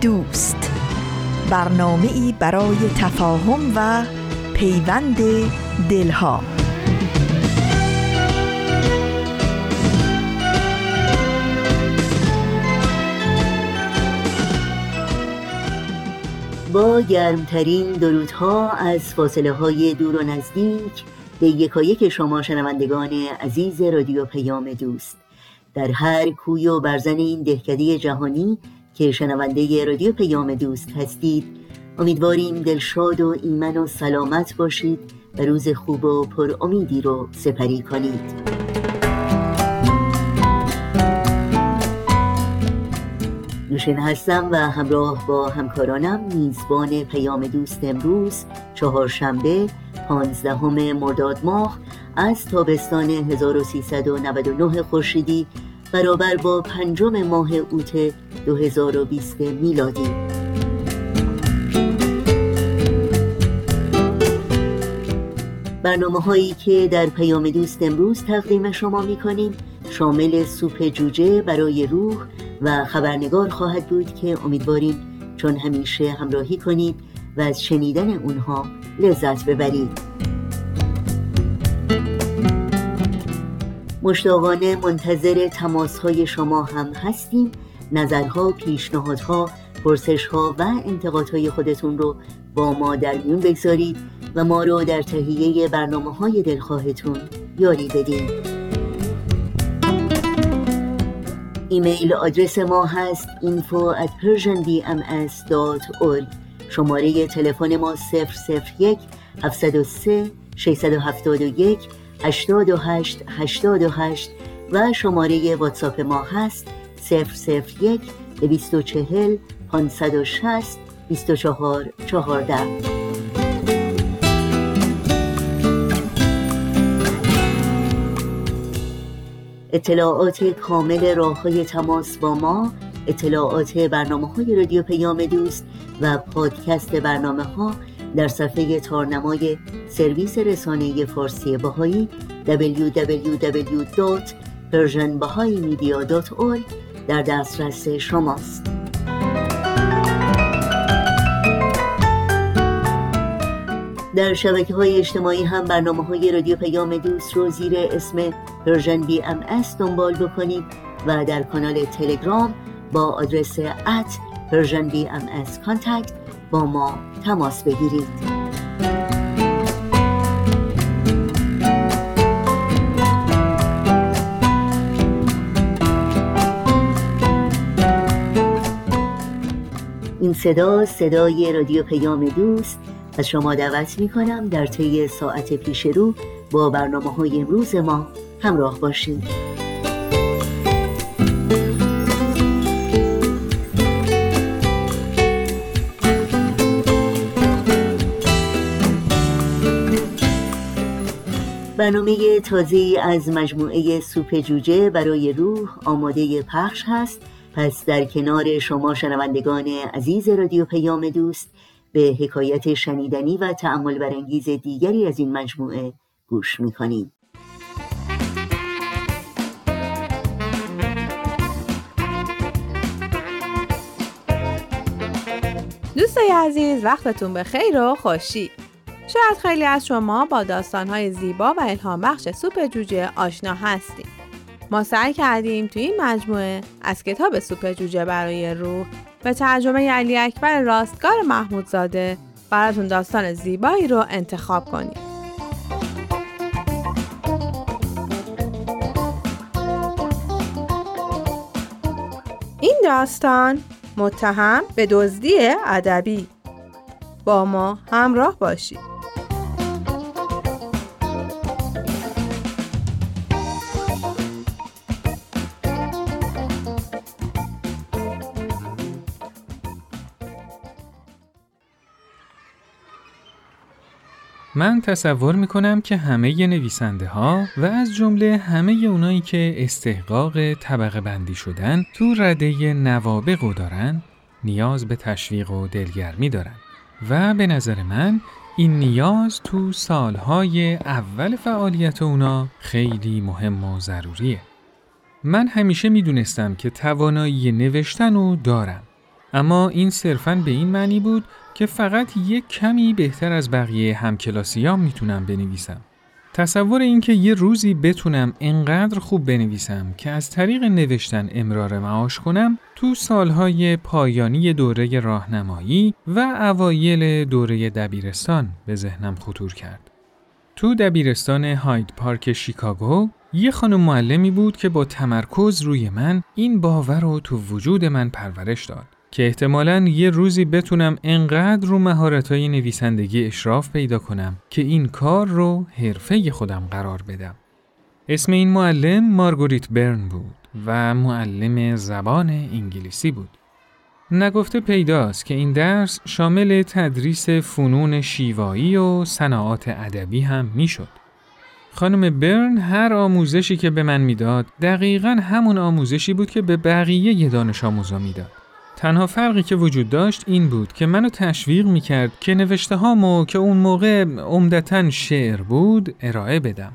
دوست. برنامه ای برای تفاهم و پیوند دلها. با گرمترین درودها از فاصله های دور و نزدیک به یکایک شما شنوندگان عزیز رادیو پیام دوست. در هر کوی و برزن این دهکده جهانی که شنونده رادیو پیام دوست هستید. امیدواریم دلشاد و ایمن و سلامت باشید و روز خوب و پر امیدی رو سپری کنید. نوشین هستم و همراه با همکارانم میزبان پیام دوست امروز چهارشنبه پانزدهم مرداد ماه از تابستان 1399 خورشیدی برابر با پنجم ماه اوت 2020 میلادی. برنامه هایی که در پیام دوست امروز تقدیم شما می کنیم شامل سوپ جوجه برای روح و خبرنگار خواهد بود که امیدواریم چون همیشه همراهی کنید و از شنیدن اونها لذت ببرید. مشتاقانه منتظر تماس های شما هم هستیم. نظرها، پیشنهادها، پرسشها و انتقادهای خودتون رو با ما در میون بگذارید و ما رو در تهیه برنامه های دلخواهتون یاری بدین. ایمیل آدرس ما هست info at persianbms.org شماره تلفن ما 001 703 671 828 828 و شماره واتساپ ما هست 001 240 560 24 14 اطلاعات کامل راه های تماس با ما اطلاعات برنامه های رادیو پیام دوست و پادکست برنامه ها در صفحه تارنمای سرویس رسانه فارسی باهایی www.persianbahaimedia.org در دسترس شماست. در شبکه های اجتماعی هم برنامه های رادیو پیام دوست رو زیر اسم Persian BMS دنبال بکنید و در کانال تلگرام با آدرس at Persian BMS با ما تماس بگیرید. این صدا صدای رادیو پیام دوست از شما دعوت می کنم در طی ساعت پیش رو با برنامه های امروز ما همراه باشید. برنامه تازه از مجموعه سوپ جوجه برای روح آماده پخش هست. پس در کنار شما شنوندگان عزیز رادیو پیام دوست به حکایت شنیدنی و تعمل برانگیز دیگری از این مجموعه گوش می‌کنید دوستای عزیز وقتتون به خیر و خوشی. شاید خیلی از شما با داستانهای زیبا و الهام بخش سوپ جوجه آشنا هستیم. ما سعی کردیم توی این مجموعه از کتاب سوپ جوجه برای روح به ترجمه علی اکبر راستگار محمودزاده براتون داستان زیبایی رو انتخاب کنیم. این داستان متهم به دزدی ادبی با ما همراه باشید. من تصور می‌کنم که همه نویسنده ها و از جمله همه اونایی که استحقاق طبقه بندی شدن تو رده نوابق دارن نیاز به تشویق و دلگرمی دارن و به نظر من این نیاز تو سالهای اول فعالیت اونا خیلی مهم و ضروریه. من همیشه می‌دونستم که توانایی نوشتن رو دارم. اما این صرفاً به این معنی بود که فقط یک کمی بهتر از بقیه همکلاسیام می‌تونم بنویسم. تصور اینکه یه روزی بتونم انقدر خوب بنویسم که از طریق نوشتن امرار معاش کنم تو سالهای پایانی دوره راهنمایی و اوایل دوره دبیرستان به ذهنم خطور کرد. تو دبیرستان هاید پارک شیکاگو یه خانم معلمی بود که با تمرکز روی من این باور رو تو وجود من پرورش داد. که احتمالا یه روزی بتونم انقدر رو مهارت‌های نویسندگی اشراف پیدا کنم که این کار رو حرفه خودم قرار بدم. اسم این معلم مارگوریت برن بود و معلم زبان انگلیسی بود. نگفته پیداست که این درس شامل تدریس فنون شیوایی و صناعات ادبی هم می‌شد. خانم برن هر آموزشی که به من می‌داد دقیقا همون آموزشی بود که به بقیه دانش آموزا می‌داد. تنها فرقی که وجود داشت این بود که منو تشویق می‌کرد که نوشته هامو که اون موقع عمدتا شعر بود ارائه بدم.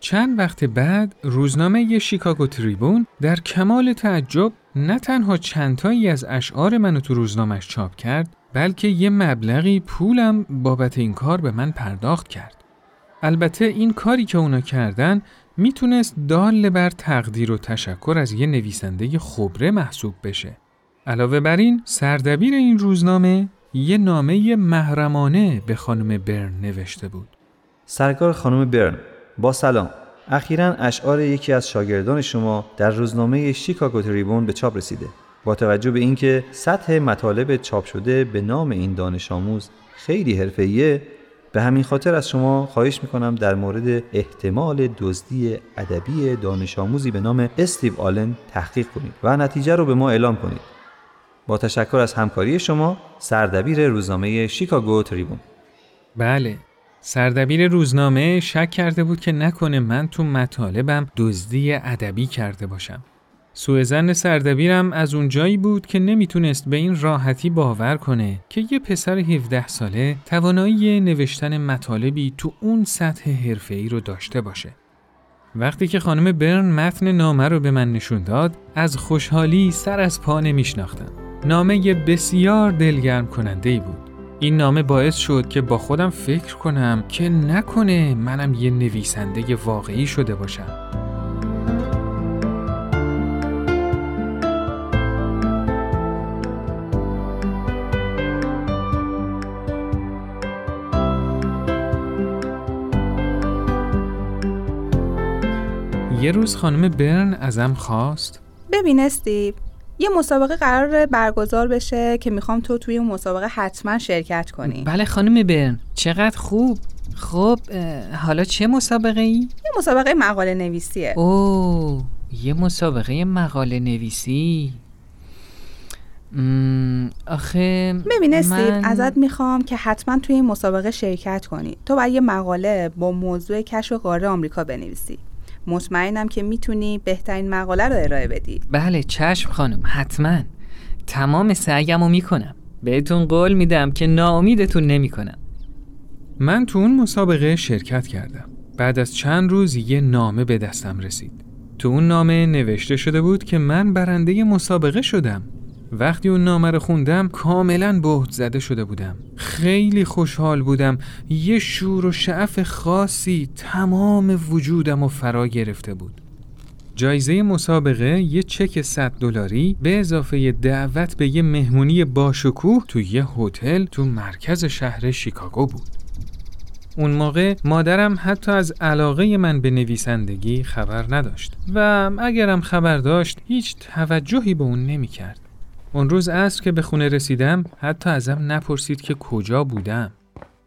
چند وقت بعد روزنامه شیکاگو تریبون در کمال تعجب نه تنها چندتایی از اشعار منو تو روزنامهش چاپ کرد بلکه یه مبلغی پولم بابت این کار به من پرداخت کرد. البته این کاری که اونا کردن می‌تونست دال بر تقدیر و تشکر از یه نویسنده خبره محسوب بشه. علاوه بر این سردبیر این روزنامه یه نامه محرمانه به خانم برن نوشته بود. سرکار خانم برن با سلام. اخیرا اشعار یکی از شاگردان شما در روزنامه شیکاگو تریبون به چاپ رسیده. با توجه به اینکه سطح مطالب چاپ شده به نام این دانش آموز خیلی حرفه‌ایه به همین خاطر از شما خواهش می‌کنم در مورد احتمال دزدی ادبی دانش آموزی به نام استیو آلن تحقیق کنید و نتیجه رو به ما اعلام کنید. با تشکر از همکاری شما سردبیر روزنامه شیکاگو تریبون بله سردبیر روزنامه شک کرده بود که نکنه من تو مطالبم دزدی ادبی کرده باشم سوء زن سردبیرم از اون جایی بود که نمی‌تونست به این راحتی باور کنه که یه پسر 17 ساله توانایی نوشتن مطالبی تو اون سطح حرفه‌ای رو داشته باشه. وقتی که خانم برن متن نامه رو به من نشون داد، از خوشحالی سر از پا نمیشناختم. نامه بسیار دلگرم کننده ای بود. این نامه باعث شد که با خودم فکر کنم که نکنه منم یه نویسنده واقعی شده باشم. یه روز خانم برن ازم خواست ببین استیو یه مسابقه قرار برگزار بشه که می‌خوام تو توی اون مسابقه حتما شرکت کنی. بله خانم برن. چقدر خوب. خب حالا چه مسابقه ای؟ یه مسابقه مقاله نویسیه. اوه یه مسابقه مقاله نویسی. آخه ببین استیو ازت می‌خوام که حتما توی این مسابقه شرکت کنی. تو باید یه مقاله با موضوع کشف قاره آمریکا بنویسی. مطمئنم که می‌تونی بهترین مقاله رو ارائه بدی. بله چشم خانم حتما. تمام سعیم رو می‌کنم. بهتون قول میدم که ناامیدتون نمی‌کنم. من تو اون مسابقه شرکت کردم. بعد از چند روز یه نامه به دستم رسید. تو اون نامه نوشته شده بود که من برنده مسابقه شدم. وقتی اون نامه رو خوندم کاملا بهت زده شده بودم. خیلی خوشحال بودم. یه شور و شعف خاصی تمام وجودم و فرا گرفته بود. جایزه مسابقه یه چک 100 دلاری به اضافه دعوت به یه مهمونی باشکوه تو یه هتل تو مرکز شهر شیکاگو بود. اون موقع مادرم حتی از علاقه من به نویسندگی خبر نداشت. و اگرم خبر داشت هیچ توجهی به اون نمی کرد. اون روز عصر که به خونه رسیدم حتی ازم نپرسید که کجا بودم.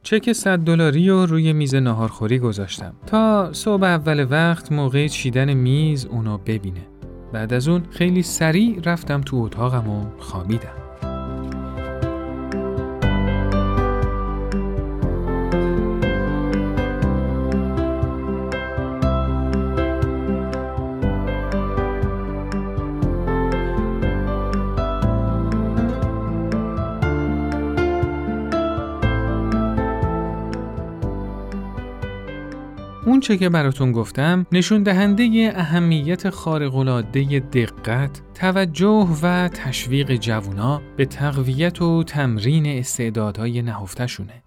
چک 100 دلاری رو روی میز ناهارخوری گذاشتم تا صبح اول وقت موقع چیدن میز اونو ببینه. بعد از اون خیلی سریع رفتم تو اتاقم و خوابیدم. چه که براتون گفتم نشون دهنده اهمیت خارق‌العاده دقت، توجه و تشویق جوونا به تقویت و تمرین استعدادهای نهفتشونه.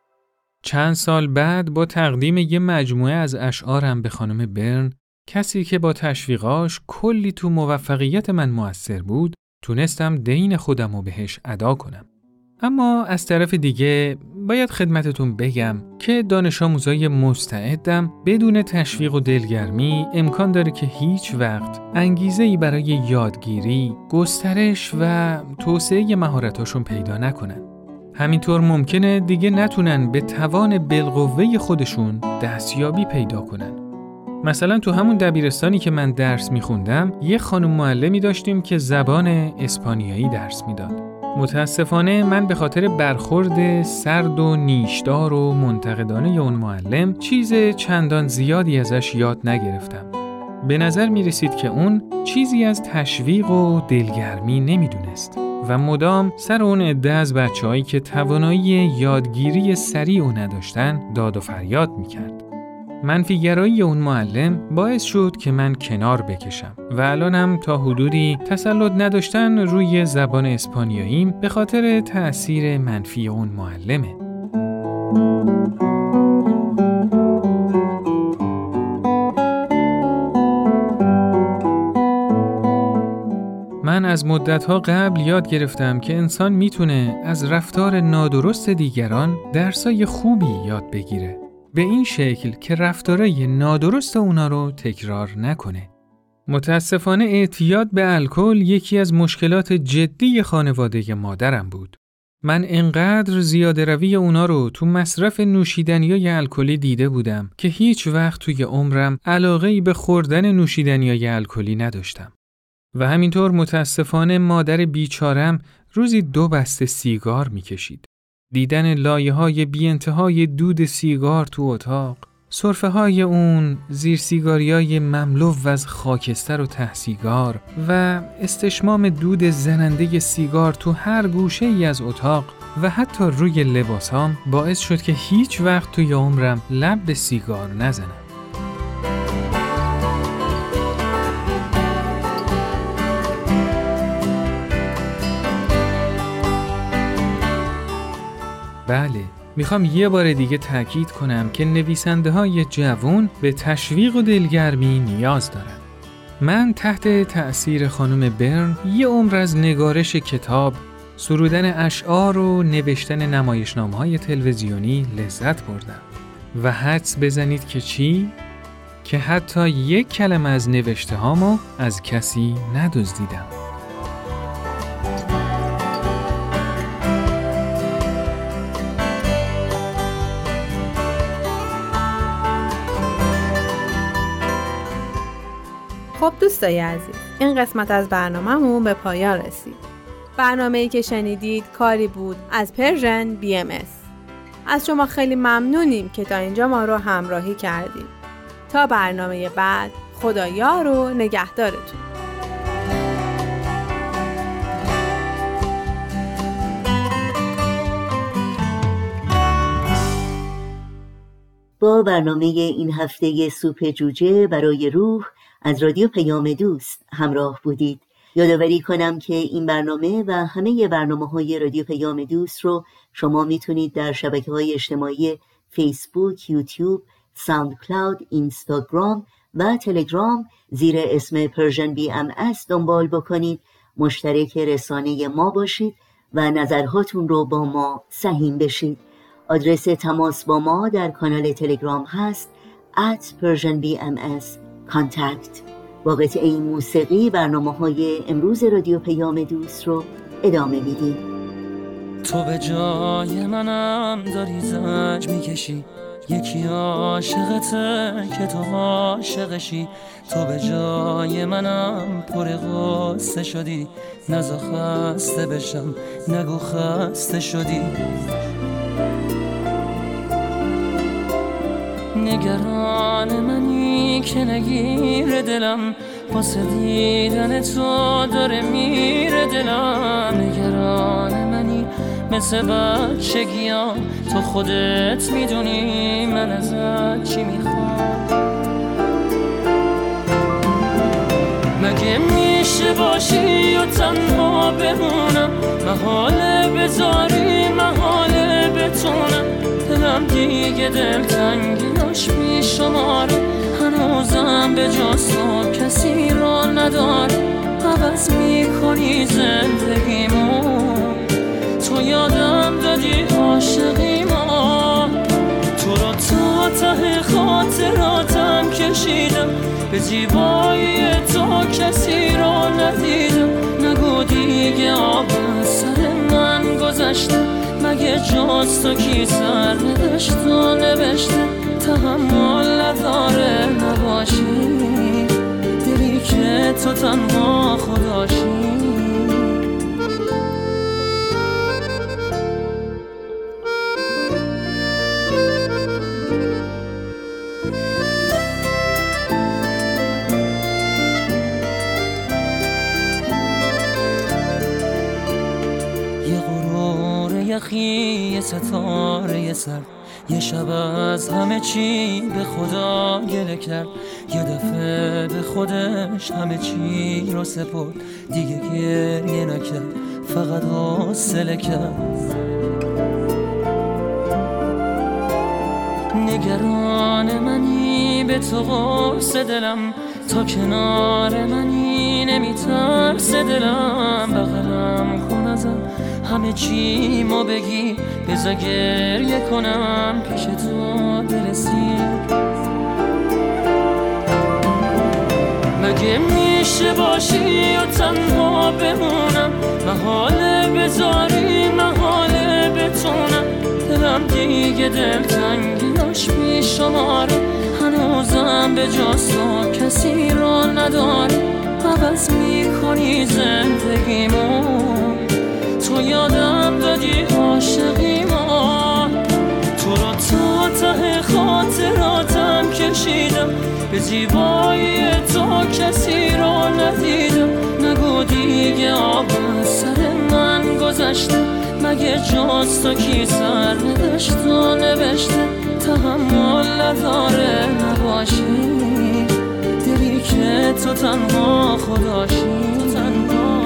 چند سال بعد با تقدیم یه مجموعه از اشعارم به خانم برن کسی که با تشویقاش کلی تو موفقیت من موثر بود تونستم دین خودم رو بهش ادا کنم. اما از طرف دیگه باید خدمتتون بگم که دانش آموزای مستعدم بدون تشویق و دلگرمی امکان داره که هیچ وقت انگیزه ای برای یادگیری، گسترش و توسعه مهارتاشون پیدا نکنن. همینطور ممکنه دیگه نتونن به توان بالقوه خودشون دستیابی پیدا کنن. مثلا تو همون دبیرستانی که من درس میخوندم یه خانم معلمی داشتیم که زبان اسپانیایی درس می‌داد. متاسفانه من به خاطر برخورد سرد و نیشدار و منتقدانه اون معلم چیز چندان زیادی ازش یاد نگرفتم. به نظر می رسید که اون چیزی از تشویق و دلگرمی نمی‌دونست و مدام سر اون عده از بچههایی که توانایی یادگیری سریع و نداشتن داد و فریاد می کرد. منفیگرایی اون معلم باعث شد که من کنار بکشم و الانم تا حدودی تسلط نداشتن روی زبان اسپانیاییم به خاطر تأثیر منفی اون معلمه. من از مدتها قبل یاد گرفتم که انسان می‌تونه از رفتار نادرست دیگران درسای خوبی یاد بگیره. به این شکل که رفتارای نادرست اونا رو تکرار نکنه. متاسفانه اعتیاد به الکل یکی از مشکلات جدی خانواده مادرم بود. من انقدر زیاده روی اونا رو تو مصرف نوشیدنیای الکلی دیده بودم که هیچ وقت توی عمرم علاقه به خوردن نوشیدنیای الکلی نداشتم. و همینطور متاسفانه مادر بیچارم روزی دو بسته سیگار می‌کشید. دیدن لایه های بی انتهای دود سیگار تو اتاق صرفه های اون زیر سیگاری های مملو از خاکستر و تحسیگار و استشمام دود زننده سیگار تو هر گوشه ای از اتاق و حتی روی لباسام باعث شد که هیچ وقت توی عمرم لب به سیگار نزنم. می‌خوام یه بار دیگه تاکید کنم که نویسنده های جوون به تشویق و دلگرمی نیاز دارن. من تحت تأثیر خانم برن یه عمر از نگارش کتاب، سرودن اشعار و نوشتن نمایشنامه های تلویزیونی لذت بردم. و حدس بزنید که چی؟ که حتی یک کلمه از نوشته هامو از کسی ندزدیدم. خب دوستای عزیز این قسمت از برنامهمون به پایان رسید. برنامه ای که شنیدید کاری بود از پرژن بی ام از. از شما خیلی ممنونیم که تا اینجا ما رو همراهی کردید تا برنامه بعد خدایا رو نگهدارتون. با برنامه این هفته سوپ جوجه برای روح از رادیو پیام دوست همراه بودید. یادآوری کنم که این برنامه و همه برنامه های رادیو پیام دوست رو شما می‌تونید در شبکه های اجتماعی فیسبوک، یوتیوب، ساوند کلاود، اینستاگرام و تلگرام زیر اسم Persian BMS دنبال بکنید. مشترک رسانه ما باشید و نظرهاتون رو با ما سهیم بشید. آدرس تماس با ما در کانال تلگرام هست at persianbms کانتکت. با قطعه موسیقی برنامه های امروز رادیو پیام دوست رو ادامه میدیم تو به جای منم داری زنج می‌کشی. یکی عاشقته که تو عاشقشی. تو به جای منم پر غصه شدی. نزا خسته بشم نگو خسته شدی. نگران منی که نگیر دلم. واسه دیدن تو داره میره دلم. نگران منی مثل بچگیام تو خودت می‌دونی من ازت چی می‌خوام. مگه میشه باشی و تنها بمونم؟ محاله بذاری محاله بتونم. دلم دیگه دلتنگیاش میشماره هنوزم به جاستو کسی را نداره. عوض می‌کنی زندگیمو. تو یادم دادی ما تو رو تا ته خاطراتم کشیدم. به زیبایی تو کسی را ندیدم. نگو دیگه آب سر من. گذشته. مگه جاست تو کی سر نوشت و نوشته؟ تحمل نداره نباشی. دلی که تو تنها خداشی. یخی یه ستاره سر. یه شب از همه چی به خدا گله کرد. یه دفعه به خودش همه چی رو سپرد. دیگه گریه نکرد فقط حاصله کرد. نگران منی به تو قرص دلم. تا کنار منی نمیترس دلم. بغلم کن ازم. همه چی ما بگی. بزا گریه کنم پیش تو برسی مگه میشه باشی و تنها بمونم؟ محاله بذاری محاله بتونم. دلم دیگه دلتنگیاش میشماره هنوزم به جاستو کسی را نداره عوض می‌کنی زندگیمو. تو یادم دادی عاشقی ما. تو رو تا ته خاطراتم کشیدم. به زیبایی تو کسی رو ندیدم. نگو دیگه آب سر من گذشته. مگه جاست تو کی سر نوشت و نوشته؟ تحمل نداره نباشی. دلی که تو تنها خداشی. تنها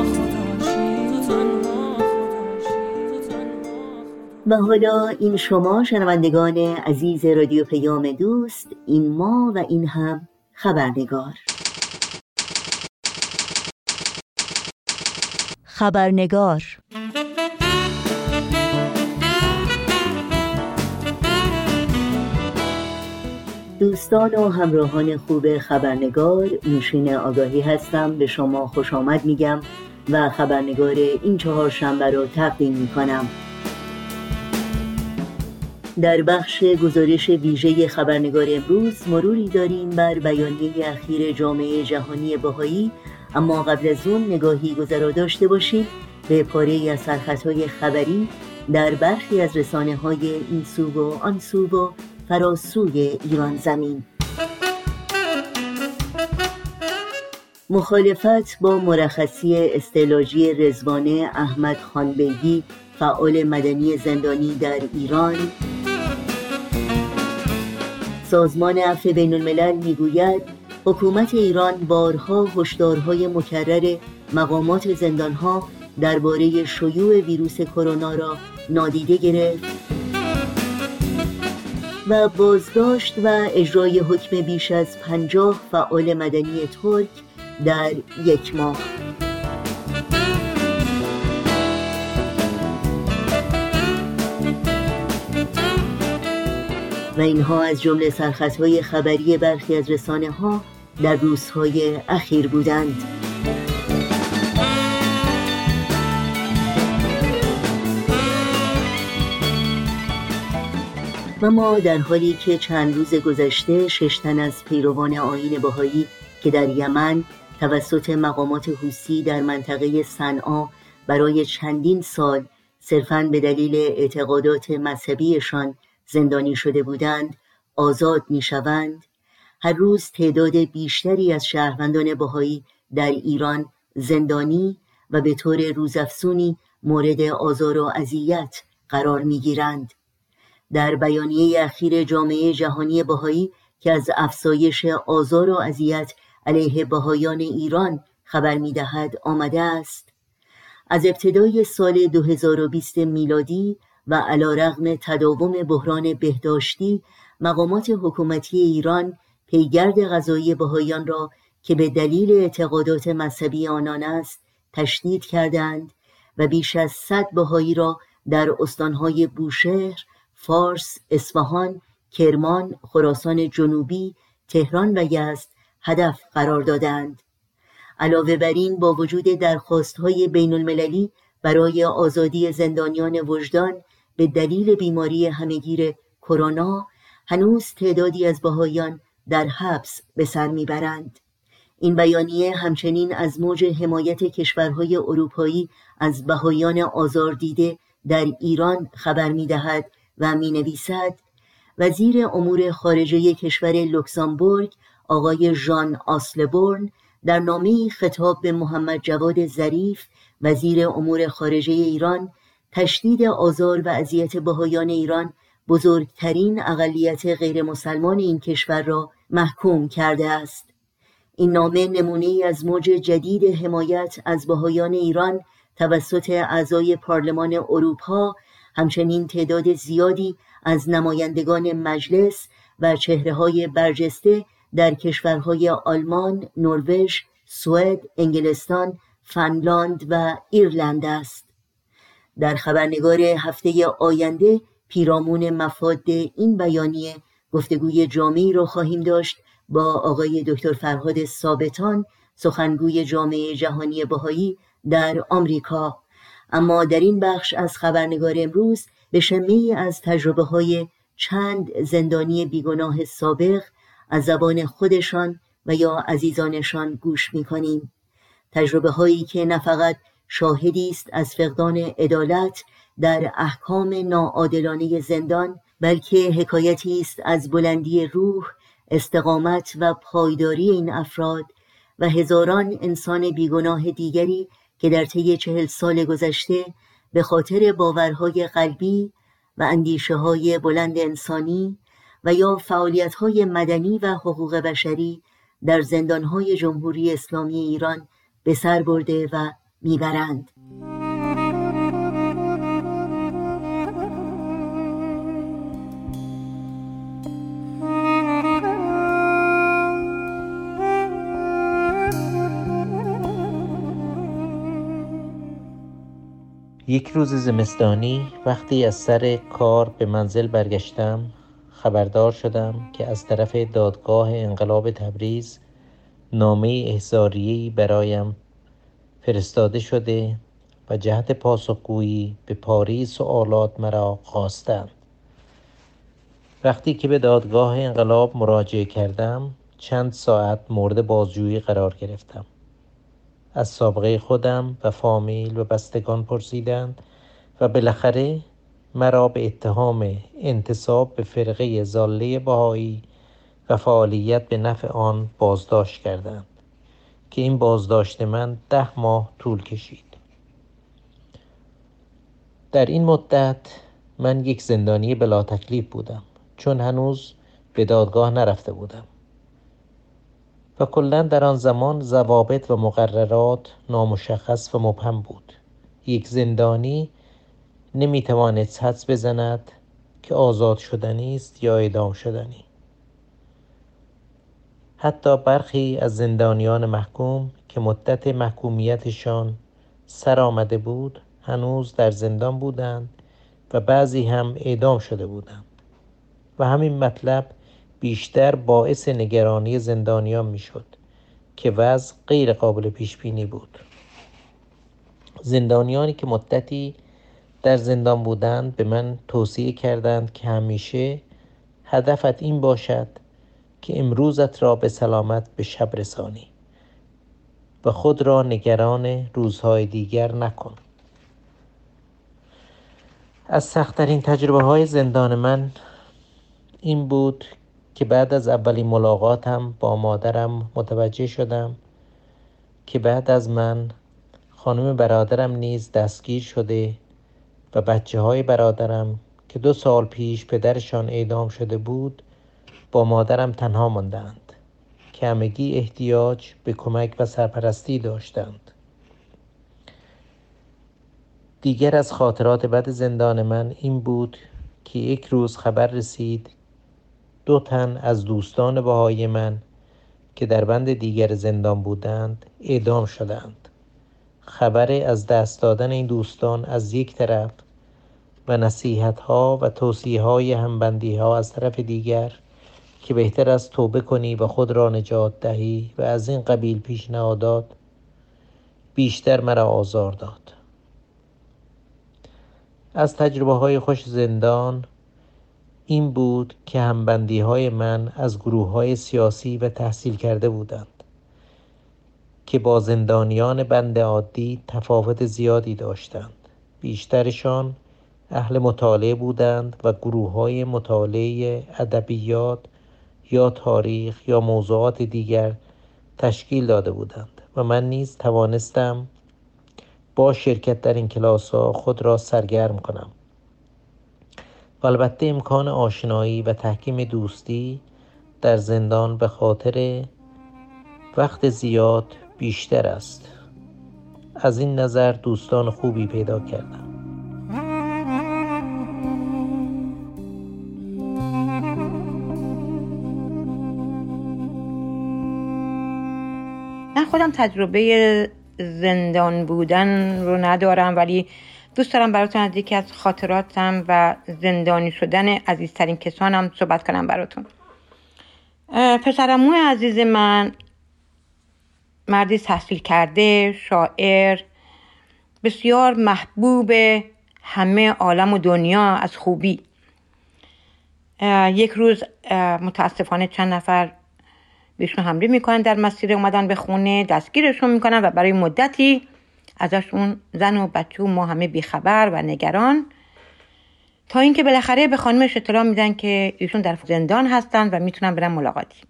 و حالا این شما شنوندگان عزیز رادیو پیام دوست این ما و این هم خبرنگار. خبرنگار. دوستان و همراهان خوب خبرنگار نوشین آگاهی هستم به شما خوش آمد میگم و خبرنگار این چهار شنبه رو تقدیم می‌کنم. در بخش گزارش ویژه خبرنگار امروز مروری داریم بر بیانیه اخیر جامعه جهانی بهایی. اما قبل از اون نگاهی گذرا داشته باشید به پاره از سرخطهای خبری در برخی از رسانه های این سو و آن سو و فراسوی ایران زمین. مخالفت با مرخصی استعلاجی رزوانه احمد خانبگی فعال مدنی زندانی در ایران. سازمان عفو بین الملل می‌گوید حکومت ایران بارها هشدارهای مکرر مقامات زندانها درباره شیوع ویروس کرونا را نادیده گرفت و بازداشت و اجرای حکم بیش از پنجاه فعال مدنی ترک در یک ماه. و اینها از جمله سرخطهای خبری برخی از رسانه ها در روزهای اخیر بودند. و ما در حالی که چند روز گذشته ششتن از پیروان آین بهایی که در یمن توسط مقامات حوسی در منطقه صنعا برای چندین سال صرفاً به دلیل اعتقادات مذهبیشان زندانی شده بودند آزاد می شوند هر روز تعداد بیشتری از شهروندان بهایی در ایران زندانی و به طور روزافزونی مورد آزار و اذیت قرار می‌گیرند. در بیانیه اخیر جامعه جهانی بهایی که از افزایش آزار و اذیت علیه بهایان ایران خبر می‌دهد آمده است. از ابتدای سال 2020 میلادی و علا رغم تداوم بحران بهداشتی مقامات حکومتی ایران پیگرد غذایی بهایان را که به دلیل اعتقادات مذهبی آنان است تشدید کردند و بیش از صد بهایی را در استانهای بوشهر، فارس، اصفهان، کرمان، خراسان جنوبی، تهران و یزد هدف قرار دادند. علاوه بر این با وجود درخواستهای بین المللی برای آزادی زندانیان وجدان به دلیل بیماری همگیر کرونا هنوز تعدادی از بهایان در حبس به سر می‌برند. این بیانیه همچنین از موج حمایت کشورهای اروپایی از بهایان آزار دیده در ایران خبر می دهد و می نویسد وزیر امور خارجه کشور لوکزامبورگ آقای ژان آسلبورن در نامه خطاب به محمد جواد ظریف وزیر امور خارجه ایران تشدید آزار و اذیت بهایان ایران بزرگترین اقلیت غیر مسلمان این کشور را محکوم کرده است این نامه نمونه از موج جدید حمایت از بهایان ایران توسط اعضای پارلمان اروپا همچنین تعداد زیادی از نمایندگان مجلس و چهره های برجسته در کشورهای آلمان، نروژ، سوئد، انگلستان، فنلاند و ایرلند است. در خبرنگار هفته آینده پیرامون مفاد این بیانیه گفتگوی جامعی را خواهیم داشت با آقای دکتر فرهاد ثابتان سخنگوی جامعه جهانی بهایی در آمریکا اما در این بخش از خبرنگار امروز به شمه از تجربه های چند زندانی بیگناه سابق از زبان خودشان و یا عزیزانشان گوش می کنیم. تجربه هایی که نه فقط شاهدی است از فقدان عدالت در احکام ناعادلانه زندان بلکه حکایتی است از بلندی روح استقامت و پایداری این افراد و هزاران انسان بیگناه دیگری که در طی چهل سال گذشته به خاطر باورهای قلبی و اندیشه های بلند انسانی و یا فعالیت های مدنی و حقوق بشری در زندانهای جمهوری اسلامی ایران به سر برده و می‌برند. یک روز زمستانی وقتی از سر کار به منزل برگشتم خبردار شدم که از طرف دادگاه انقلاب تبریز نامه احزاریهی برایم فرستاده شده و جهت پاسخگویی به پاری سوالات مرا خواستند. وقتی که به دادگاه انقلاب مراجعه کردم چند ساعت مورد بازجویی قرار گرفتم. از سابقه خودم و فامیل و بستگان پرسیدند و بالاخره مرا به اتهام انتصاب به فرقه زاله بهایی و فعالیت به نفع آن بازداشت کردند. که این بازداشت من ده ماه طول کشید. در این مدت من یک زندانی بلا تکلیف بودم چون هنوز به دادگاه نرفته بودم. و کلا در آن زمان ضوابط و مقررات نامشخص و مبهم بود. یک زندانی نمی‌توانست حدس بزند که آزاد شدنی است یا اعدام شدنی. حتی برخی از زندانیان محکوم که مدت محکومیتشان سر آمده بود هنوز در زندان بودند و بعضی هم اعدام شده بودند. و همین مطلب بیشتر باعث نگرانی زندانیان می‌شد که وضع غیر قابل پیش بینی بود. زندانیانی که مدتی در زندان بودند به من توصیه کردند که همیشه هدفت این باشد که امروزت را به سلامت به شب رسانی و خود را نگران روزهای دیگر نکن. از سختترین تجربه های زندان من این بود که بعد از اولین ملاقاتم با مادرم متوجه شدم که بعد از من خانم برادرم نیز دستگیر شده و بچه های برادرم که دو سال پیش پدرشان اعدام شده بود با مادرم تنها ماندند که همگی احتیاج به کمک و سرپرستی داشتند. دیگر از خاطرات بد زندان من این بود که یک روز خبر رسید دو تن از دوستان بهای من که در بند دیگر زندان بودند اعدام شدند. خبر از دست دادن این دوستان از یک طرف و نصیحت ها و توصیه های همبندی ها از طرف دیگر که بهتر است توبه کنی و خود را نجات دهی و از این قبیل پیشنهادات بیشتر مرا آزار داد. از تجربه های خوش زندان این بود که همبندی های من از گروه های سیاسی و تحصیل کرده بودند که با زندانیان بند عادی تفاوت زیادی داشتند. بیشترشان اهل مطالعه بودند و گروه های مطالعه ادبیات یا تاریخ یا موضوعات دیگر تشکیل داده بودند و من نیز توانستم با شرکت در این کلاس ها خود را سرگرم کنم. و البته امکان آشنایی و تحکیم دوستی در زندان به خاطر وقت زیاد بیشتر است. از این نظر دوستان خوبی پیدا کردم. خودم تجربه زندان بودن رو ندارم ولی دوست دارم براتون از یکی از خاطراتم و زندانی شدن عزیزترین کسانم صحبت کنم براتون. پسرمو عزیز من مردی تحصیل کرده شاعر بسیار محبوب همه عالم و دنیا از خوبی. یک روز متاسفانه چند نفر بهشون حمله می‌کنن در مسیر اومدن به خونه دستگیرشون می‌کنن و برای مدتی ازشون زن و بچه و ما همه بیخبر و نگران. تا اینکه بالاخره به خانمش اطلاع میدن که ایشون در زندان هستن و می‌تونن برن ملاقاتی.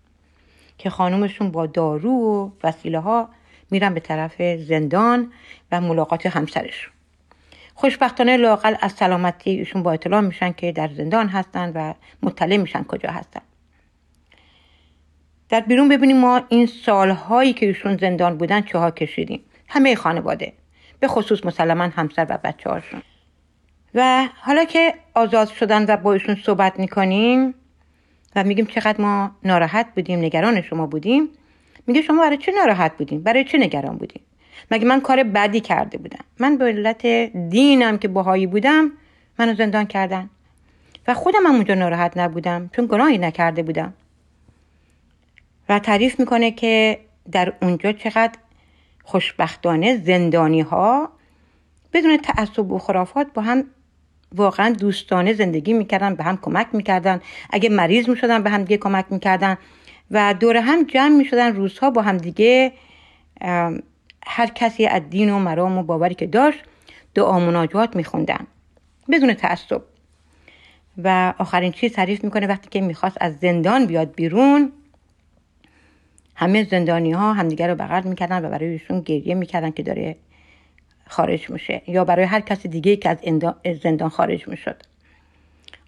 که خانمشون با دارو و وسیله ها میرن به طرف زندان و ملاقات همسرشون خوشبختانه لاقل از سلامتی ایشون با اطلاع میشن که در زندان هستن و مطلع میشن کجا هستن. در بیرون ببینیم ما این سالهایی که ایشون زندان بودن چه کشیدیم. همه خانواده. به خصوص مسلما همسر و بچه هاشون و حالا که آزاد شدن و با ایشون صحبت می‌کنیم و میگیم چقدر ما ناراحت بودیم نگران شما بودیم میگه شما برای چه ناراحت بودیم؟ برای چه نگران بودیم؟ مگه من کار بدی کرده بودم؟ من به علت دینم که باهایی بودم منو زندان کردن. و خودم هم اونجا ناراحت نبودم چون گناهی نکرده بودم. و تعریف می‌کنه که در اونجا چقدر خوشبختانه زندانی ها بدون تعصب و خرافات با هم واقعا دوستانه زندگی می‌کردن به هم کمک می‌کردن. اگه مریض می‌شدن به هم دیگه کمک می‌کردن. و دور هم جمع می‌شدن روزها با هم دیگه هر کسی از دین و مرام و باوری که داشت دعا مناجات میخوندن بدون تعصب. و آخرین چیز تعریف می‌کنه وقتی که می‌خواست از زندان بیاد بیرون همه زندانی ها همدیگر رو بغل می‌کردن و برای ایشون گریه می‌کردن که داره خارج میشه یا برای هر کس دیگه که از زندان خارج می‌شد.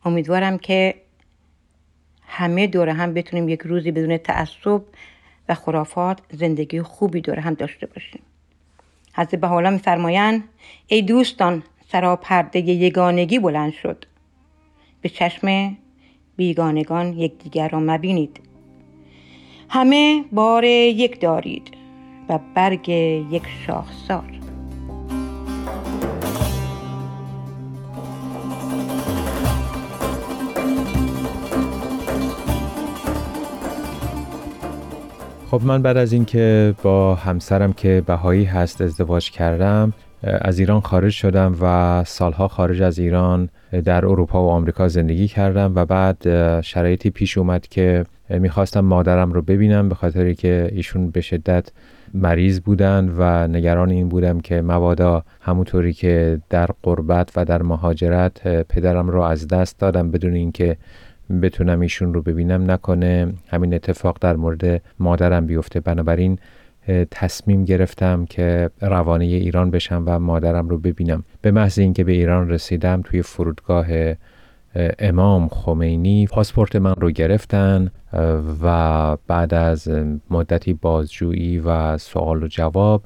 امیدوارم که همه دوره هم بتونیم یک روزی بدون تعصب و خرافات زندگی خوبی دوره هم داشته باشیم. حضرت حالا میفرمایند ای دوستان سراپرده یگانگی بلند شد. به چشم بیگانگان یکدیگر را مبینید. همه بار یک دارید و برگ یک شاخسار. خب من بعد از اینکه با همسرم که بهایی هست ازدواج کردم از ایران خارج شدم و سالها خارج از ایران در اروپا و آمریکا زندگی کردم و بعد شرایطی پیش اومد که می‌خواستم مادرم رو ببینم به خاطری که ایشون به شدت مریض بودن و نگران این بودم که مبادا همونطوری که در قربت و در مهاجرت پدرم رو از دست دادم بدون اینکه بتونم ایشون رو ببینم نکنه. همین اتفاق در مورد مادرم بیفته. بنابراین تصمیم گرفتم که روانه ایران بشم و مادرم رو ببینم. به محض اینکه به ایران رسیدم توی فرودگاه امام خمینی پاسپورت من رو گرفتن و بعد از مدتی بازجویی و سوال و جواب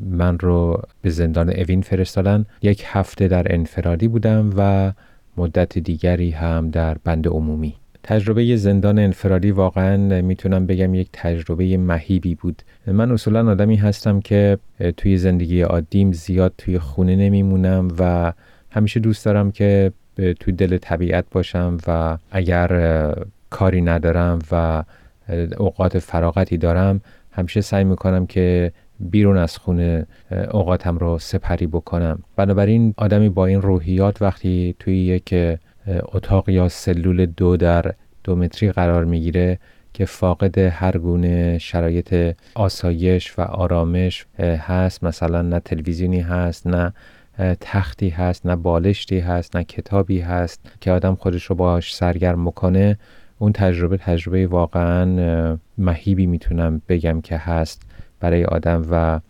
من رو به زندان اوین فرستادن. یک هفته در انفرادی بودم و مدت دیگری هم در بند عمومی. تجربه زندان انفرادی واقعا می‌تونم بگم یک تجربه مهیبی بود. من اصولا آدمی هستم که توی زندگی عادیم زیاد توی خونه نمیمونم و همیشه دوست دارم که توی دل طبیعت باشم و اگر کاری ندارم و اوقات فراغتی دارم همیشه سعی می‌کنم که بیرون از خونه اوقاتم رو سپری بکنم. بنابراین آدمی با این روحیات وقتی توی یک اتاق یا سلول دو در دو متری قرار می‌گیره که فاقد هر گونه شرایط آسایش و آرامش هست. مثلا نه تلویزیونی هست نه تختی هست نه بالشتی هست نه کتابی هست که آدم خودش رو باش سرگرم بکنه. اون تجربه تجربه واقعا مهیبی می‌تونم بگم که هست برای آدم و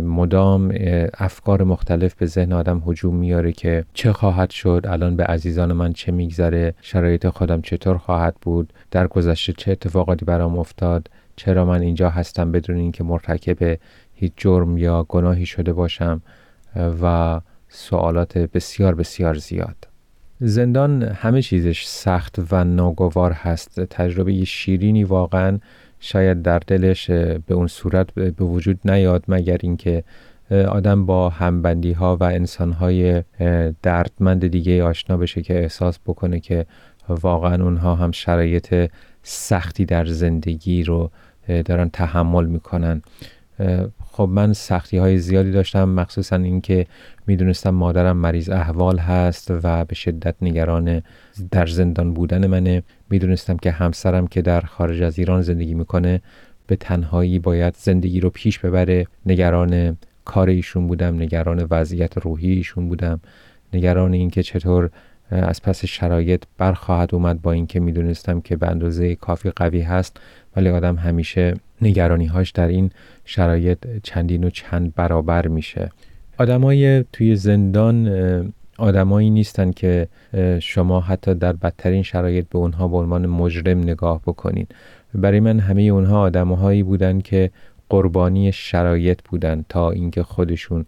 مدام افکار مختلف به ذهن آدم هجوم میاره که چه خواهد شد الان به عزیزان من چه میگذره شرایط خودم چطور خواهد بود در گذشته چه اتفاقاتی برام افتاد چرا من اینجا هستم بدون اینکه مرتکب هیچ جرم یا گناهی شده باشم. و سوالات بسیار بسیار زیاد. زندان همه چیزش سخت و ناگوار هست. تجربه شیرینی واقعا شاید در دلش به اون صورت به وجود نیاد مگر اینکه آدم با همبندی ها و انسان های دردمند دیگه آشنا بشه که احساس بکنه که واقعا اونها هم شرایط سختی در زندگی رو دارن تحمل می‌کنن. خب من سختی های زیادی داشتم مخصوصا اینکه می‌دونستم مادرم مریض احوال هست و به شدت نگران در زندان بودن منه. می‌دونستم که همسرم که در خارج از ایران زندگی می‌کنه به تنهایی باید زندگی رو پیش ببره. نگران کار ایشون بودم نگران وضعیت روحی ایشون بودم. نگران اینکه چطور از پس شرایط برخواهد اومد با اینکه می‌دونستم که به اندازه کافی قوی هست ولی آدم همیشه نگرانی هاش در این شرایط چندین و چند برابر میشه. آدمای توی زندان آدمایی نیستن که شما حتی در بدترین شرایط به اونها به عنوان مجرم نگاه بکنین. برای من همه اونها آدمهایی بودن که قربانی شرایط بودن تا اینکه خودشون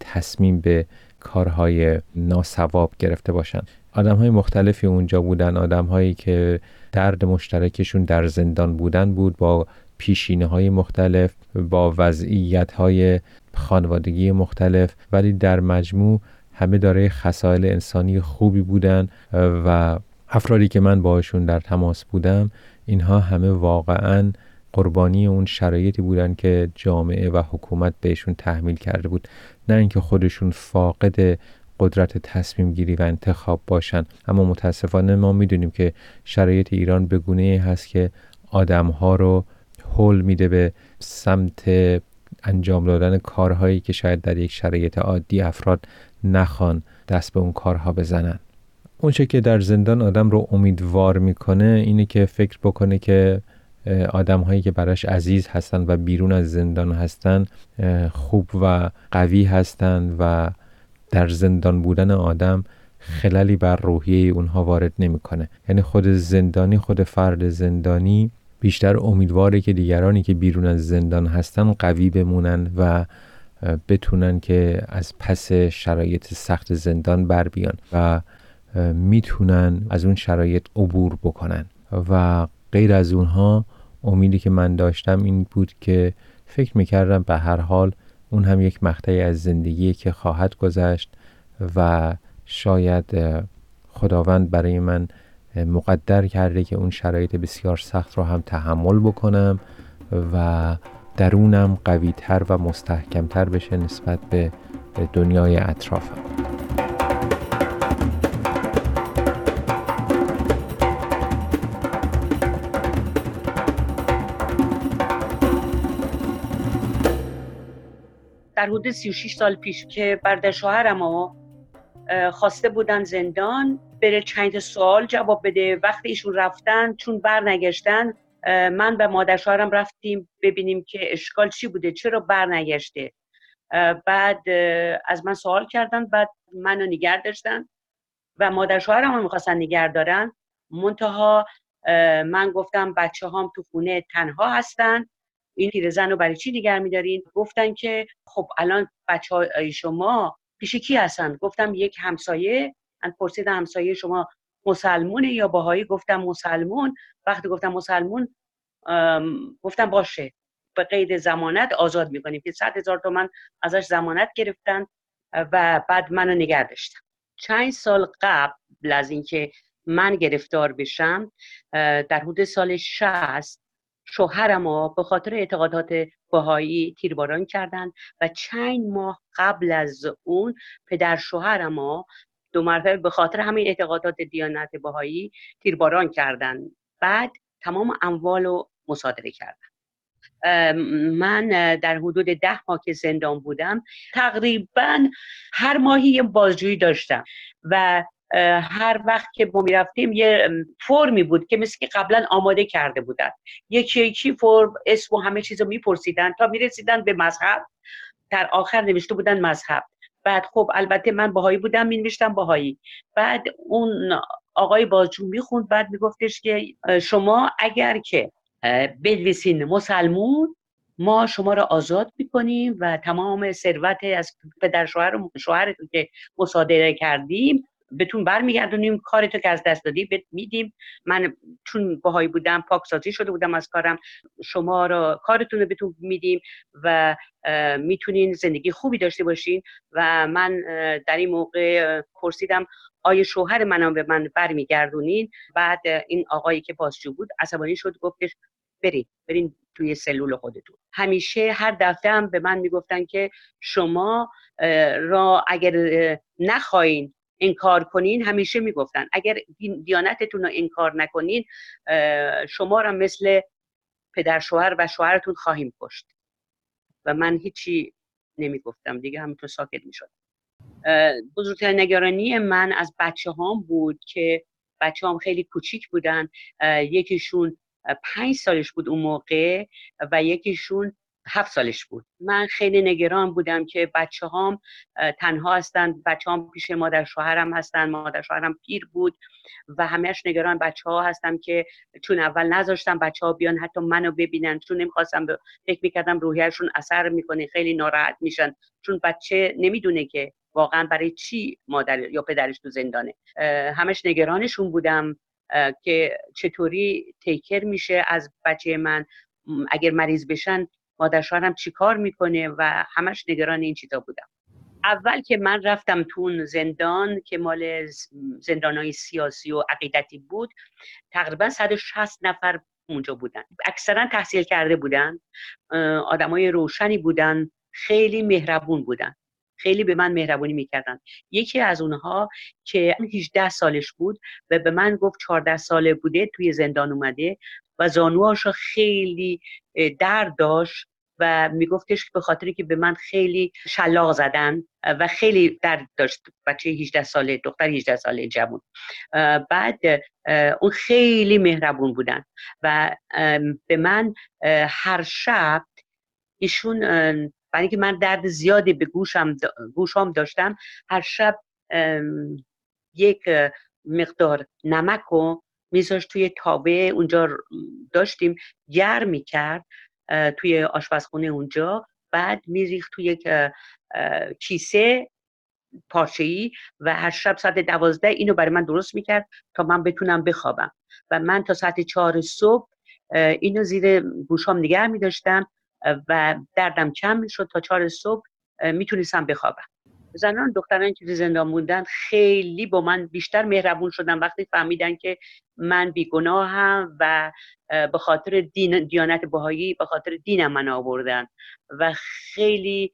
تصمیم به کارهای ناسواب گرفته باشن. آدم های مختلفی اونجا بودن آدم هایی که درد مشترکشون در زندان بودن بود با پیشینه های مختلف با وضعیت های خانوادگی مختلف ولی در مجموع همه داره خسائل انسانی خوبی بودن و افرادی که من باشون در تماس بودم اینها همه واقعا قربانی اون شرایطی بودن که جامعه و حکومت بهشون تحمیل کرده بود. نه اینکه خودشون فاقد قدرت تصمیم گیری و انتخاب باشن اما متاسفانه ما می‌دونیم که شرایط ایران به گونه هست که آدم ها رو حل میده به سمت انجام دادن کارهایی که شاید در یک شرایط عادی افراد نخوان دست به اون کارها بزنن. اونچه که در زندان آدم رو امیدوار می‌کنه اینه که فکر بکنه که آدم هایی که براش عزیز هستن و بیرون از زندان هستن خوب و قوی هستند و در زندان بودن آدم خللی بر روحیه اونها وارد نمی‌کنه. یعنی خود زندانی خود فرد زندانی بیشتر امیدواره که دیگرانی که بیرون از زندان هستن قوی بمونن و بتونن که از پس شرایط سخت زندان بر بیان و می‌تونن از اون شرایط عبور بکنن و غیر از اونها امیدی که من داشتم این بود که فکر می‌کردم به هر حال اون هم یک مقطعی از زندگی که خواهد گذشت و شاید خداوند برای من مقدر کرده که اون شرایط بسیار سخت رو هم تحمل بکنم و درونم قویتر و مستحکمتر بشه نسبت به دنیای اطرافم. در حدود 36 سال پیش که برادر شوهرم خواسته بودن زندان بره چند سوال جواب بده. وقتی ایشون رفتن چون برنگشتن من و مادر شوهرم رفتیم ببینیم که اشکال چی بوده چرا برنگشته. بعد از من سوال کردن بعد منو نگر داشتن و مادر شوهرم هم می‌خواستن نگر دارن. منتها من گفتم بچه هام تو خونه تنها هستن. این پیرزن رو برای چی نگر میدارین؟ گفتن که خب الان بچه های شما پیش کی هستن؟ گفتم یک همسایه. من پرسیدم همسایه شما مسلمونه یا باهایی؟ گفتم مسلمون. وقتی گفتم مسلمون گفتم باشه. به قید زمانت آزاد می‌کنیم که صد هزار تومن ازش زمانت گرفتن و بعد منو نگه داشتن. چند سال قبل از اینکه من گرفتار بشم در حدود سال 60 شوهرم به خاطر اعتقادات بهایی تیرباران کردن و چند ماه قبل از اون پدر شوهرم دو مرتبه به خاطر همین اعتقادات دیانت بهایی تیرباران کردن. بعد تمام اموال رو مصادره کردن. من در حدود ده ماه که زندان بودم تقریبا هر ماهی یه بازجویی داشتم و هر وقت که ما می‌رفتیم یه فرمی بود که مثل که قبلا آماده کرده بودن. یکی یکی فرم اسم و همه چیز رو میپرسیدن تا می‌رسیدن به مذهب. در آخر نوشته بودن مذهب. بعد خب البته من باهایی بودم می نوشتم باهایی. بعد اون آقای بازجو می‌خوند بعد میگفتش که شما اگر که بنویسین مسلمون ما شما را آزاد می‌کنیم و تمام ثروت از پدر شوهر شوهرتون که مصادره کردیم بهتون برمیگردونیم کارتو که از دست دادی بهت میدیم. من چون باهایی بودم پاکسازی شده بودم از کارم شما را کارتون رو بهتون میدیم و می‌تونین زندگی خوبی داشته باشین و من در این موقع پرسیدم آیا شوهر منم به من برمیگردونین؟ بعد این آقایی که بازجو بود عصبانی شد گفتش برید برین توی سلول خودتون. همیشه هر دفعه هم به من می‌گفتن که شما را اگر نخواین انکار کنین همیشه می‌گفتن. اگر دیانتتون رو انکار نکنین شما را مثل پدر شوهر و شوهرتون خواهیم کشت. و من هیچی نمی‌گفتم. دیگه همینطور ساکت می‌شد. بزرگترین نگرانی من از بچه هام بود که بچه هم خیلی کوچیک بودن. یکیشون پنج سالش بود اون موقع و یکیشون هفت سالش بود. من خیلی نگران بودم که بچه هام تنها هستن. بچه هام پیش مادر شوهرم هستن. مادر شوهرم پیر بود و همهش نگران بچه ها هستم که چون اول نذاشتم بچه ها بیان حتی منو ببینن. چون نمی‌خواستم فکر می‌کردم روحیشون اثر می‌کنه. خیلی ناراحت میشن. چون بچه نمی‌دونه که واقعا برای چی مادر یا پدرش تو زندانه. همش نگرانشون بودم که چطوری تیکر میشه از بچه من. اگر مریض بشن مادر شوهرم چی کار می‌کنه و همش نگران این چیزا بودم. اول که من رفتم تو زندان که مال زندان های سیاسی و عقیدتی بود تقریبا 160 نفر اونجا بودن. اکثرا تحصیل کرده بودن آدمای روشنی بودن خیلی مهربون بودن. خیلی به من مهربونی می‌کردن. یکی از اونها که 18 سالش بود و به من گفت 14 ساله بوده توی زندان اومده. و زانوهاشو خیلی درد داشت و میگفتش به خاطری که به من خیلی شلاق زدن و خیلی درد داشت. بچه 18 ساله دختر 18 ساله جوون بعد اون خیلی مهربون بودن و به من هر شب ایشون برای اینکه من درد زیادی به گوشم گوشام داشتم هر شب یک مقدار نمک رو میذاشت توی تابه اونجا داشتیم گرم می‌کرد توی آشپزخونه اونجا. بعد میریخت توی یک کیسه پارچه ای و هر شب ساعت دوازده اینو برای من درست می‌کرد تا من بتونم بخوابم. و من تا ساعت چهار صبح اینو زیر گوشام نگه میداشتم و دردم کم شد تا چهار صبح می‌تونستم بخوابم. زنان دختران که زندان موندن خیلی با من بیشتر مهربون شدن. وقتی فهمیدن که من بیگناهم و به خاطر دین دیانت بهایی به خاطر دینم من آوردن و خیلی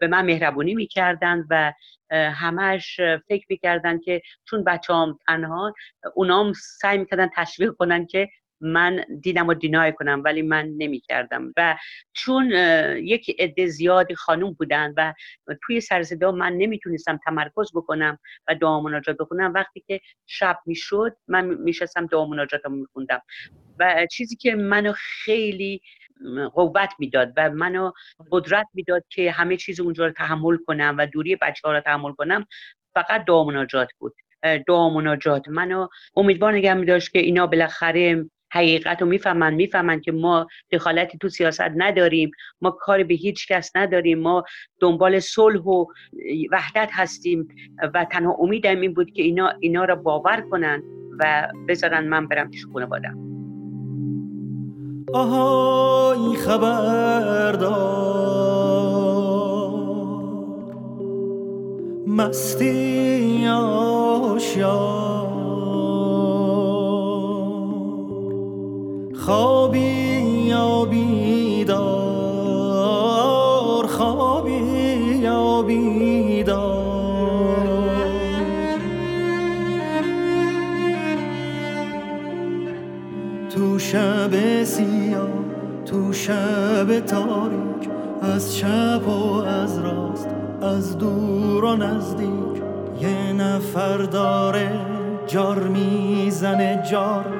به من مهربونی می‌کردن و همش فکر می‌کردن که چون بچه هم تنها اونام سعی می‌کردن تشویق کنن که من دیدم و دینای کنم ولی من نمی کردم و چون یک عده زیادی خانوم بودن و توی سرزدا من نمی‌تونستم تمرکز بکنم و دعا مناجات بخونم وقتی که شب می‌شد من میشستم دعا مناجاتم میخوندم. و چیزی که منو خیلی قوت می‌داد و منو قدرت می‌داد که همه چیز اونجا رو تحمل کنم و دوری بچه ها رو تحمل کنم فقط دعا مناجات بود. دعا مناجات منو امیدوار نگه می داشت که اینا بالاخره حقیقت رو می‌فهمن می‌فهمن که ما دخالتی تو سیاست نداریم ما کاری به هیچ کس نداریم ما دنبال صلح و وحدت هستیم و تنها امیدم این بود که اینا اینا رو باور کنن و بذارن من برم پیش خانوادم آهای خبردار. مستی آشیار. خوابی یا بیدار؟ خوابی یا بیدار؟ تو شب سیاه تو شب تاریک از چپ و از راست از دور و نزدیک یه نفر داره جار می‌زنه جار.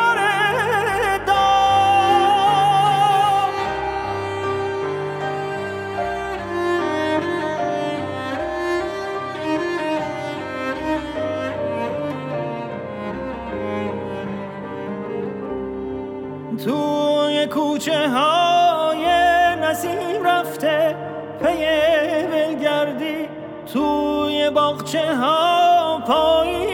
باغچه ها پاییز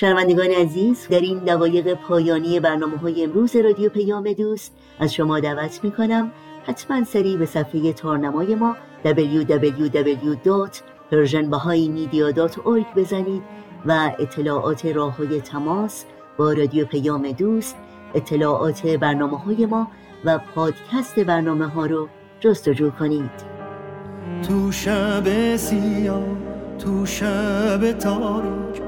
شنوندگان عزیز در این دقایق پایانی برنامه های امروز رادیو پیام دوست از شما دعوت می کنم حتما سری به صفحه تارنمای ما www.persianbahaimedia.org بزنید و اطلاعات راه های تماس با رادیو پیام دوست اطلاعات برنامه های ما و پادکست برنامه ها رو جستجو کنید. تو شب سیاه تو شب تاریک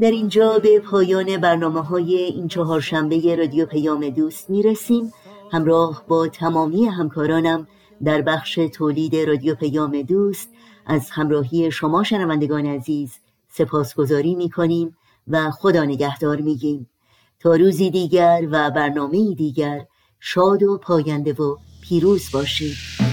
در اینجا به پایان برنامه های این چهارشنبه رادیو پیام دوست می رسیم همراه با تمامی همکارانم در بخش تولید رادیو پیام دوست از همراهی شما شنوندگان عزیز سپاسگزاری می کنیم و خدا نگهدار می گیم تا روزی دیگر و برنامه دیگر شاد و پاینده و پیروز باشید.